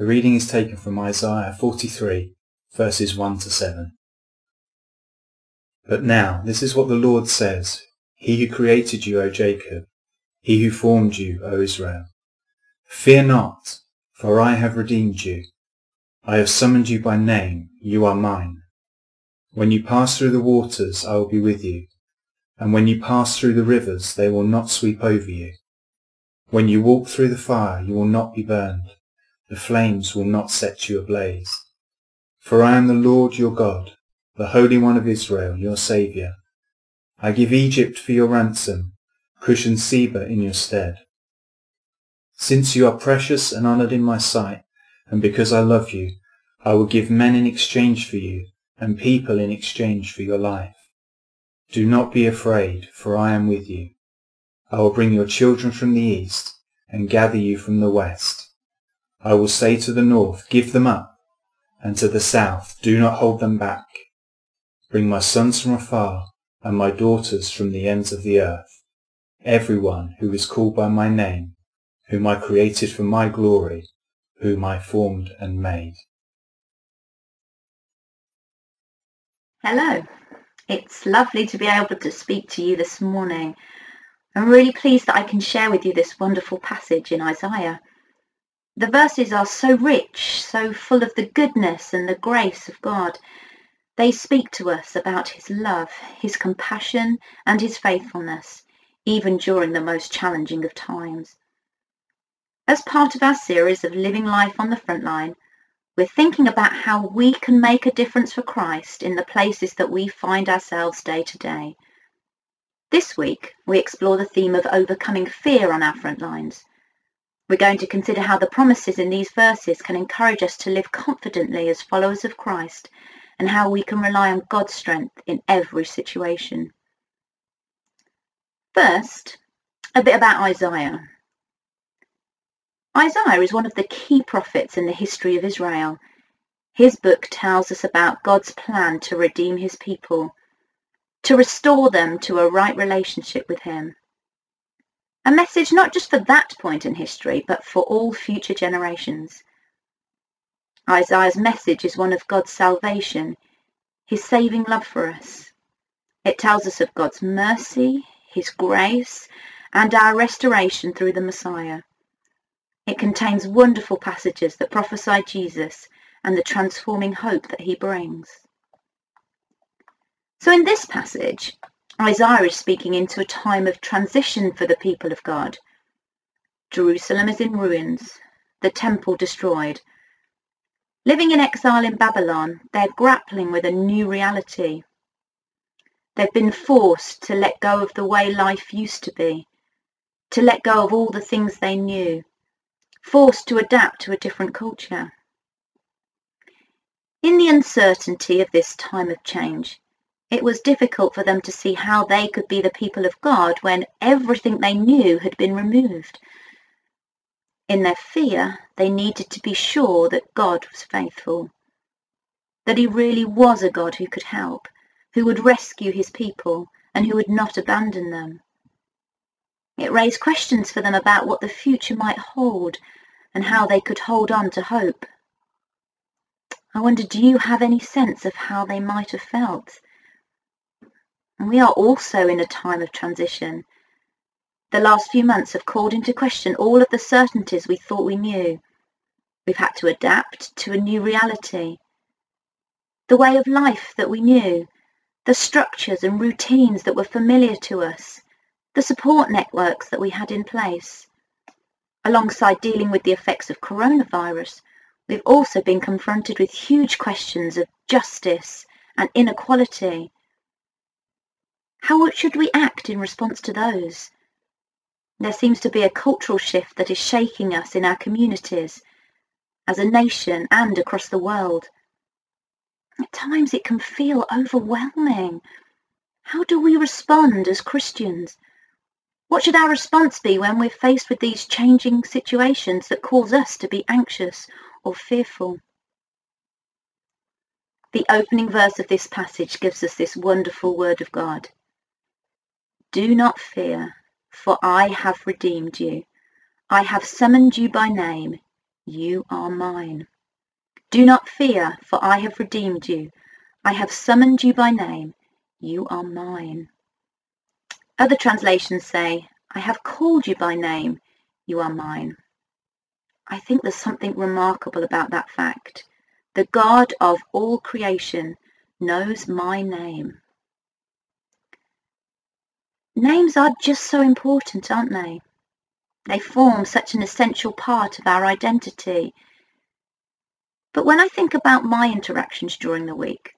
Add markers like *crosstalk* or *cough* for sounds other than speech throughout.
The reading is taken from Isaiah 43, verses 1 to 7. But now, this is what the Lord says, He who created you, O Jacob, He who formed you, O Israel. Fear not, for I have redeemed you. I have summoned you by name, you are mine. When you pass through the waters, I will be with you, and when you pass through the rivers, they will not sweep over you. When you walk through the fire, you will not be burned. The flames will not set you ablaze. For I am the Lord your God, the Holy One of Israel, your Saviour. I give Egypt for your ransom, Cush and Seba in your stead. Since you are precious and honoured in my sight, and because I love you, I will give men in exchange for you, and people in exchange for your life. Do not be afraid, for I am with you. I will bring your children from the east, and gather you from the west. I will say to the north, Give them up, and to the south, Do not hold them back. Bring my sons from afar, and my daughters from the ends of the earth, everyone who is called by my name, whom I created for my glory, whom I formed and made. Hello, it's lovely to be able to speak to you this morning. I'm really pleased that I can share with you this wonderful passage in Isaiah. The verses are so rich, so full of the goodness and the grace of God. They speak to us about his love, his compassion and his faithfulness, even during the most challenging of times. As part of our series of Living Life on the Frontline, we're thinking about how we can make a difference for Christ in the places that we find ourselves day to day. This week, we explore the theme of overcoming fear on our front lines. We're going to consider how the promises in these verses can encourage us to live confidently as followers of Christ and how we can rely on God's strength in every situation. First, a bit about Isaiah. Isaiah is one of the key prophets in the history of Israel. His book tells us about God's plan to redeem his people, to restore them to a right relationship with him. A message not just for that point in history, but for all future generations. Isaiah's message is one of God's salvation, his saving love for us. It tells us of God's mercy, his grace, and our restoration through the Messiah. It contains wonderful passages that prophesy Jesus and the transforming hope that he brings. So in this passage, Isaiah is speaking into a time of transition for the people of God. Jerusalem is in ruins, the temple destroyed. Living in exile in Babylon, they're grappling with a new reality. They've been forced to let go of the way life used to be, to let go of all the things they knew, forced to adapt to a different culture. In the uncertainty of this time of change, it was difficult for them to see how they could be the people of God when everything they knew had been removed. In their fear, they needed to be sure that God was faithful, that he really was a God who could help, who would rescue his people, and who would not abandon them. It raised questions for them about what the future might hold and how they could hold on to hope. I wonder, do you have any sense of how they might have felt? And we are also in a time of transition. The last few months have called into question all of the certainties we thought we knew. We've had to adapt to a new reality. The way of life that we knew, the structures and routines that were familiar to us, the support networks that we had in place. Alongside dealing with the effects of coronavirus, we've also been confronted with huge questions of justice and inequality. How should we act in response to those? There seems to be a cultural shift that is shaking us in our communities, as a nation and across the world. At times it can feel overwhelming. How do we respond as Christians? What should our response be when we're faced with these changing situations that cause us to be anxious or fearful? The opening verse of this passage gives us this wonderful word of God. Do not fear, for I have redeemed you. I have summoned you by name. you are mine. Do not fear, for I have redeemed you. I have summoned you by name. You are mine. Other translations say, I have called you by name. You are mine. I think there's something remarkable about that fact. The God of all creation knows my name. Names are just so important, aren't they? They form such an essential part of our identity. But when I think about my interactions during the week,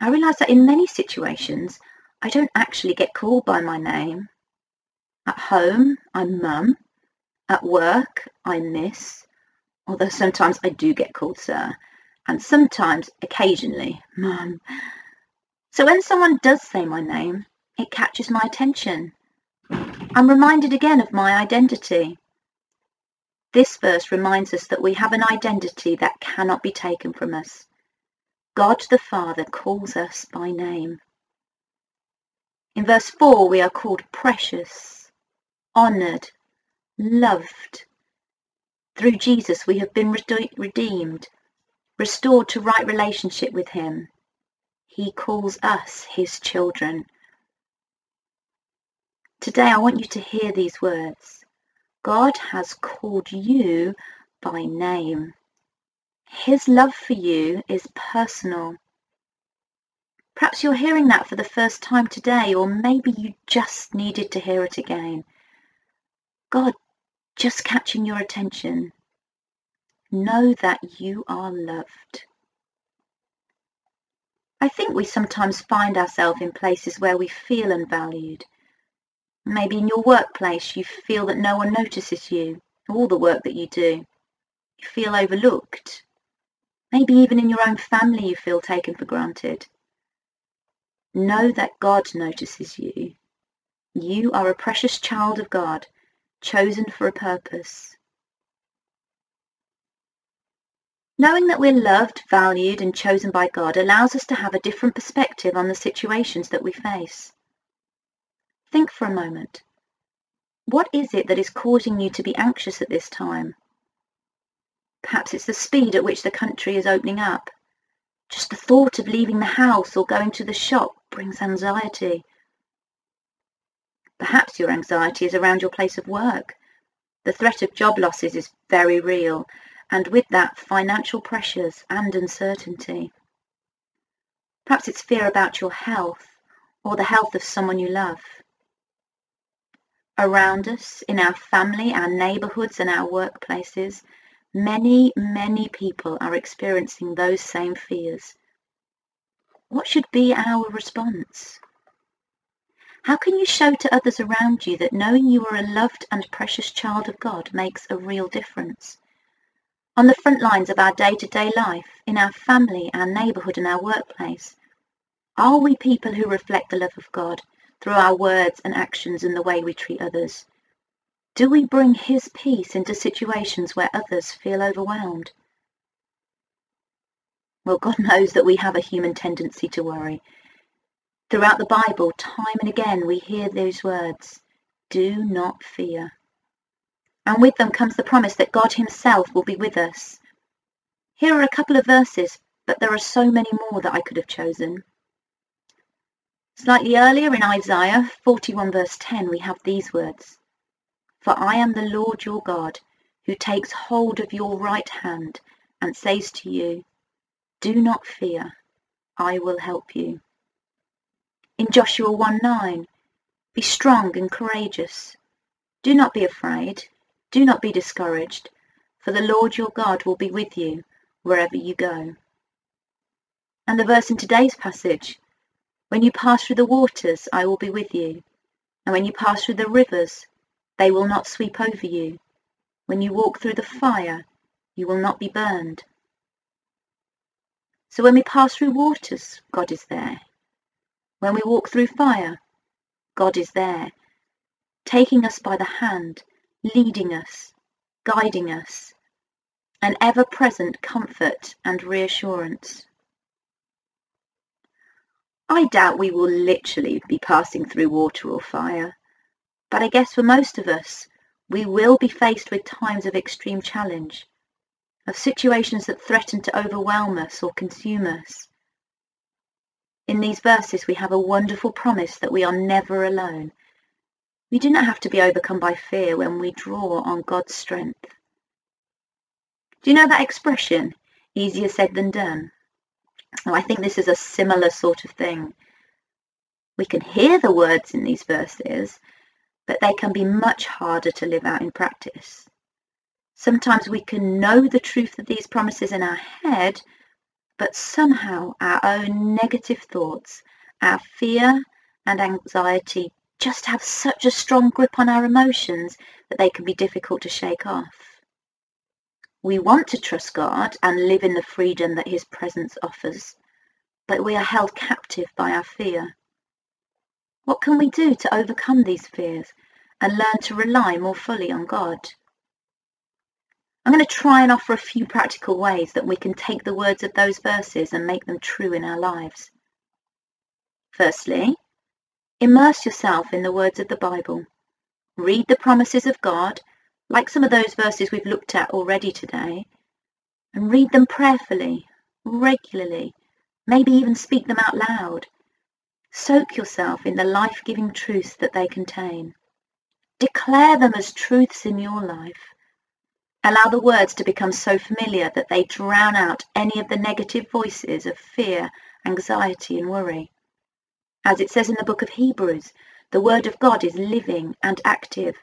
I realise that in many situations, I don't actually get called by my name. At home, I'm mum. At work, I'm miss. Although sometimes I do get called sir. And sometimes, occasionally, mum. So when someone does say my name, it catches my attention. I'm reminded again of my identity. This verse reminds us that we have an identity that cannot be taken from us. God the Father calls us by name. In verse 4, we are called precious, honoured, loved. Through Jesus, we have been redeemed, restored to right relationship with Him. He calls us His children. Today, I want you to hear these words. God has called you by name. His love for you is personal. Perhaps you're hearing that for the first time today, or maybe you just needed to hear it again. God just catching your attention. Know that you are loved. I think we sometimes find ourselves in places where we feel unvalued Maybe in your workplace you feel that no one notices you, all the work that you do. You feel overlooked. Maybe even in your own family you feel taken for granted. Know that God notices you. You are a precious child of God, chosen for a purpose. Knowing that we're loved, valued and chosen by God allows us to have a different perspective on the situations that we face. Think for a moment. What is it that is causing you to be anxious at this time? Perhaps it's the speed at which the country is opening up. Just the thought of leaving the house or going to the shop brings anxiety. Perhaps your anxiety is around your place of work. The threat of job losses is very real, and with that, financial pressures and uncertainty. Perhaps it's fear about your health or the health of someone you love around us, in our family, our neighbourhoods and our workplaces, many, many people are experiencing those same fears. What should be our response? How can you show to others around you that knowing you are a loved and precious child of God makes a real difference? On the front lines of our day-to-day life, in our family, our neighbourhood and our workplace, are we people who reflect the love of God through our words and actions and the way we treat others? Do we bring His peace into situations where others feel overwhelmed? Well, God *laughs* knows that we have a human tendency to worry. Throughout the Bible, time and again, we hear those words, do not fear. And with them comes the promise that God himself will be with us. Here are a couple of verses, but there are so many more that I could have chosen. Slightly earlier in Isaiah 41 verse 10 we have these words, For I am the Lord your God, who takes hold of your right hand and says to you, Do not fear, I will help you. In Joshua 1 9, Be strong and courageous. Do not be afraid, do not be discouraged, for the Lord your God will be with you wherever you go. And the verse in today's passage, when you pass through the waters, I will be with you. And when you pass through the rivers, they will not sweep over you. When you walk through the fire, you will not be burned. So when we pass through waters, God is there. When we walk through fire, God is there, taking us by the hand, leading us, guiding us, an ever-present comfort and reassurance. I doubt we will literally be passing through water or fire, but I guess for most of us, we will be faced with times of extreme challenge. of situations that threaten to overwhelm us or consume us. In these verses, we have a wonderful promise that we are never alone. We do not have to be overcome by fear when we draw on God's strength. Do you know that expression, easier said than done? Oh, I think this is a similar sort of thing. We can hear the words in these verses, but they can be much harder to live out in practice. Sometimes we can know the truth of these promises in our head, but somehow our own negative thoughts, our fear and anxiety just have such a strong grip on our emotions that they can be difficult to shake off. We want to trust God and live in the freedom that his presence offers, but we are held captive by our fear. What can we do to overcome these fears and learn to rely more fully on God? I'm going to try and offer a few practical ways that we can take the words of those verses and make them true in our lives. Firstly, immerse yourself in the words of the Bible. Read the promises of God, like some of those verses we've looked at already today, and read them prayerfully, regularly, maybe even speak them out loud. Soak yourself in the life-giving truths that they contain. Declare them as truths in your life. Allow the words to become so familiar that they drown out any of the negative voices of fear, anxiety and worry. As it says in the book of Hebrews, the word of God is living and active.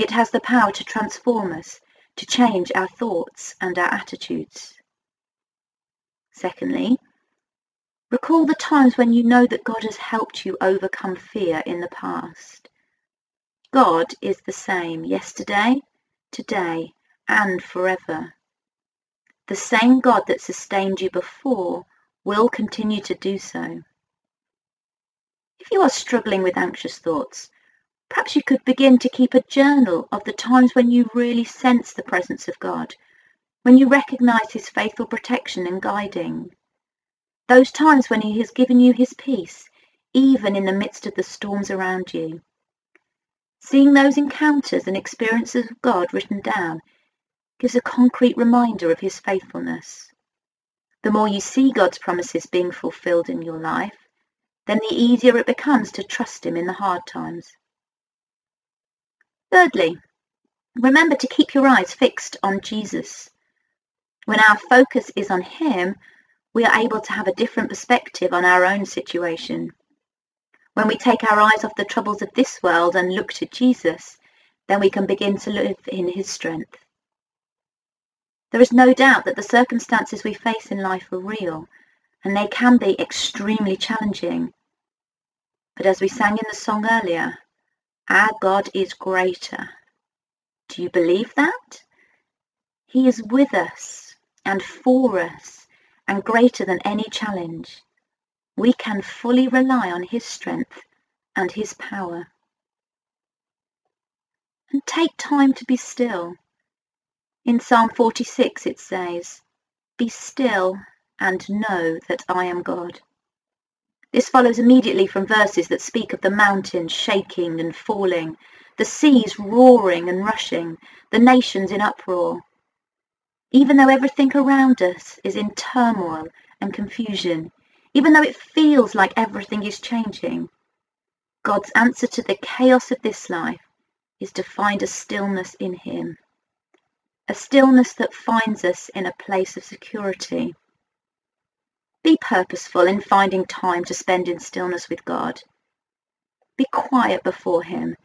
It has the power to transform us, to change our thoughts and our attitudes. Secondly, recall the times when you know that God has helped you overcome fear in the past. God is the same yesterday, today, and forever. The same God that sustained you before will continue to do so. If you are struggling with anxious thoughts, perhaps you could begin to keep a journal of the times when you really sense the presence of God, when you recognize his faithful protection and guiding. Those times when he has given you his peace, even in the midst of the storms around you. Seeing those encounters and experiences of God written down gives a concrete reminder of his faithfulness. The more you see God's promises being fulfilled in your life, then the easier it becomes to trust him in the hard times. Thirdly, remember to keep your eyes fixed on Jesus. When our focus is on him, we are able to have a different perspective on our own situation. When we take our eyes off the troubles of this world and look to Jesus, then we can begin to live in his strength. There is no doubt that the circumstances we face in life are real, and they can be extremely challenging. But as we sang in the song earlier, our God is greater. Do you believe that? He is with us and for us and greater than any challenge. We can fully rely on his strength and his power. And take time to be still in Psalm 46 it says, Be still and know that I am God. This follows immediately from verses that speak of the mountains shaking and falling, the seas roaring and rushing, the nations in uproar. Even though everything around us is in turmoil and confusion, even though it feels like everything is changing, God's answer to the chaos of this life is to find a stillness in him a stillness that finds us in a place of security. Be purposeful in finding time to spend in stillness with God. Be quiet before him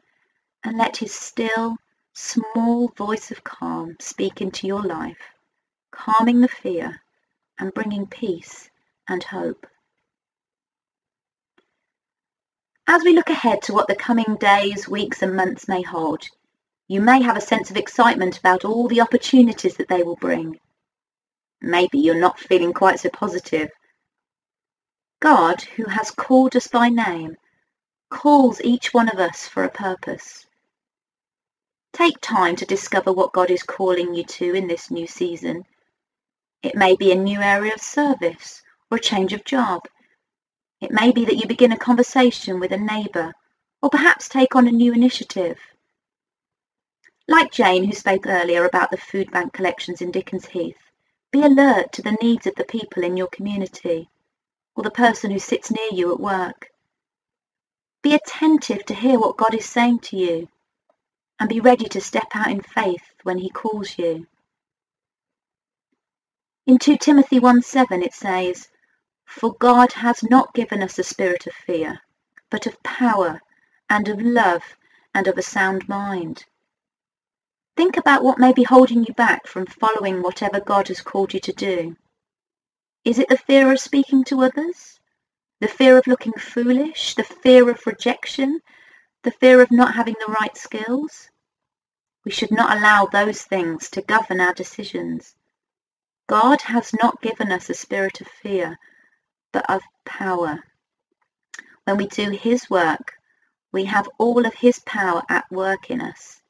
and let his still, small voice of calm speak into your life, calming the fear and bringing peace and hope. As we look ahead to what the coming days, weeks and months may hold, you may have a sense of excitement about all the opportunities that they will bring. Maybe you're not feeling quite so positive. God, who has called us by name, calls each one of us for a purpose. Take time to discover what God is calling you to in this new season. It may be a new area of service or a change of job. It may be that you begin a conversation with a neighbour or perhaps take on a new initiative. Like Jane, who spoke earlier about the food bank collections in Dickens Heath, Be alert to the needs of the people in your community or the person who sits near you at work. Be attentive to hear what God is saying to you and be ready to step out in faith when he calls you. In 2 Timothy 1 7 it says, For God has not given us a spirit of fear, but of power and of love and of a sound mind. Think about what may be holding you back from following whatever God has called you to do. Is it the fear of speaking to others? The fear of looking foolish? The fear of rejection? The fear of not having the right skills? We should not allow those things to govern our decisions. God has not given us a spirit of fear, but of power. When we do His work, we have all of His power at work in us.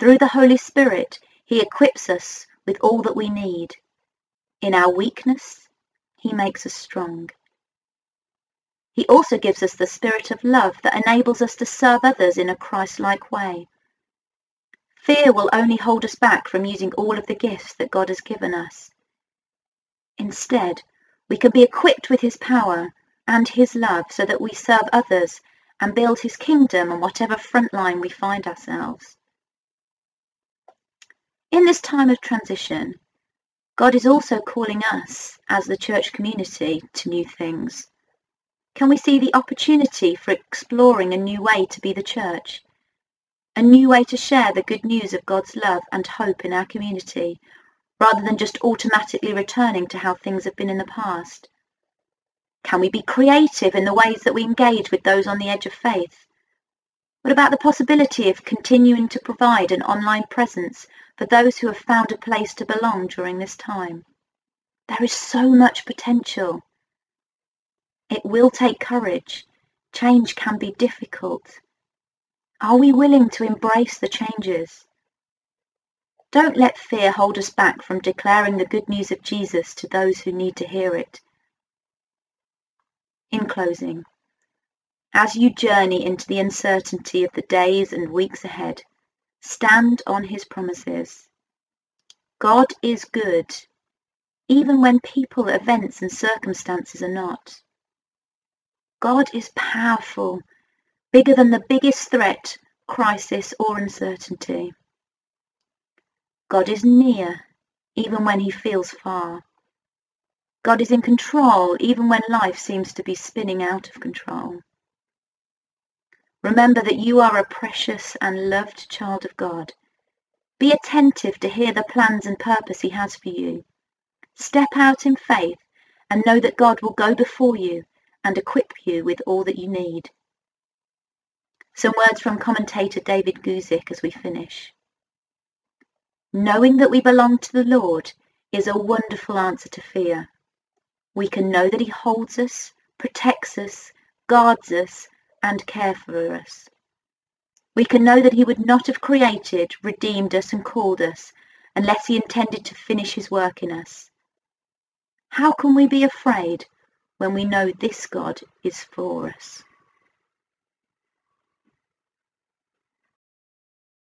Through the Holy Spirit, He equips us with all that we need. In our weakness, He makes us strong. He also gives us the spirit of love that enables us to serve others in a Christ-like way. Fear will only hold us back from using all of the gifts that God has given us. Instead, we can be equipped with His power and His love so that we serve others and build His kingdom on whatever front line we find ourselves. In this time of transition, God is also calling us, as the church community, to new things. Can we see the opportunity for exploring a new way to be the church? A new way to share the good news of God's love and hope in our community, rather than just automatically returning to how things have been in the past? Can we be creative in the ways that we engage with those on the edge of faith? What about the possibility of continuing to provide an online presence for those who have found a place to belong during this time. There is so much potential. It will take courage. Change can be difficult. Are we willing to embrace the changes? Don't let fear hold us back from declaring the good news of Jesus to those who need to hear it. In closing, as you journey into the uncertainty of the days and weeks ahead, stand on his promises. God is good, even when people, events and circumstances are not. God is powerful, bigger than the biggest threat, crisis or uncertainty. God is near, even when he feels far. God is in control, even when life seems to be spinning out of control. Remember that you are a precious and loved child of God. Be attentive to hear the plans and purpose he has for you. Step out in faith and know that God will go before you and equip you with all that you need. Some words from commentator David Guzik as we finish. Knowing that we belong to the Lord is a wonderful answer to fear. We can know that he holds us, protects us, guards us, and care for us. We can know that he would not have created, redeemed us and called us unless he intended to finish his work in us. How can we be afraid when we know this God is for us?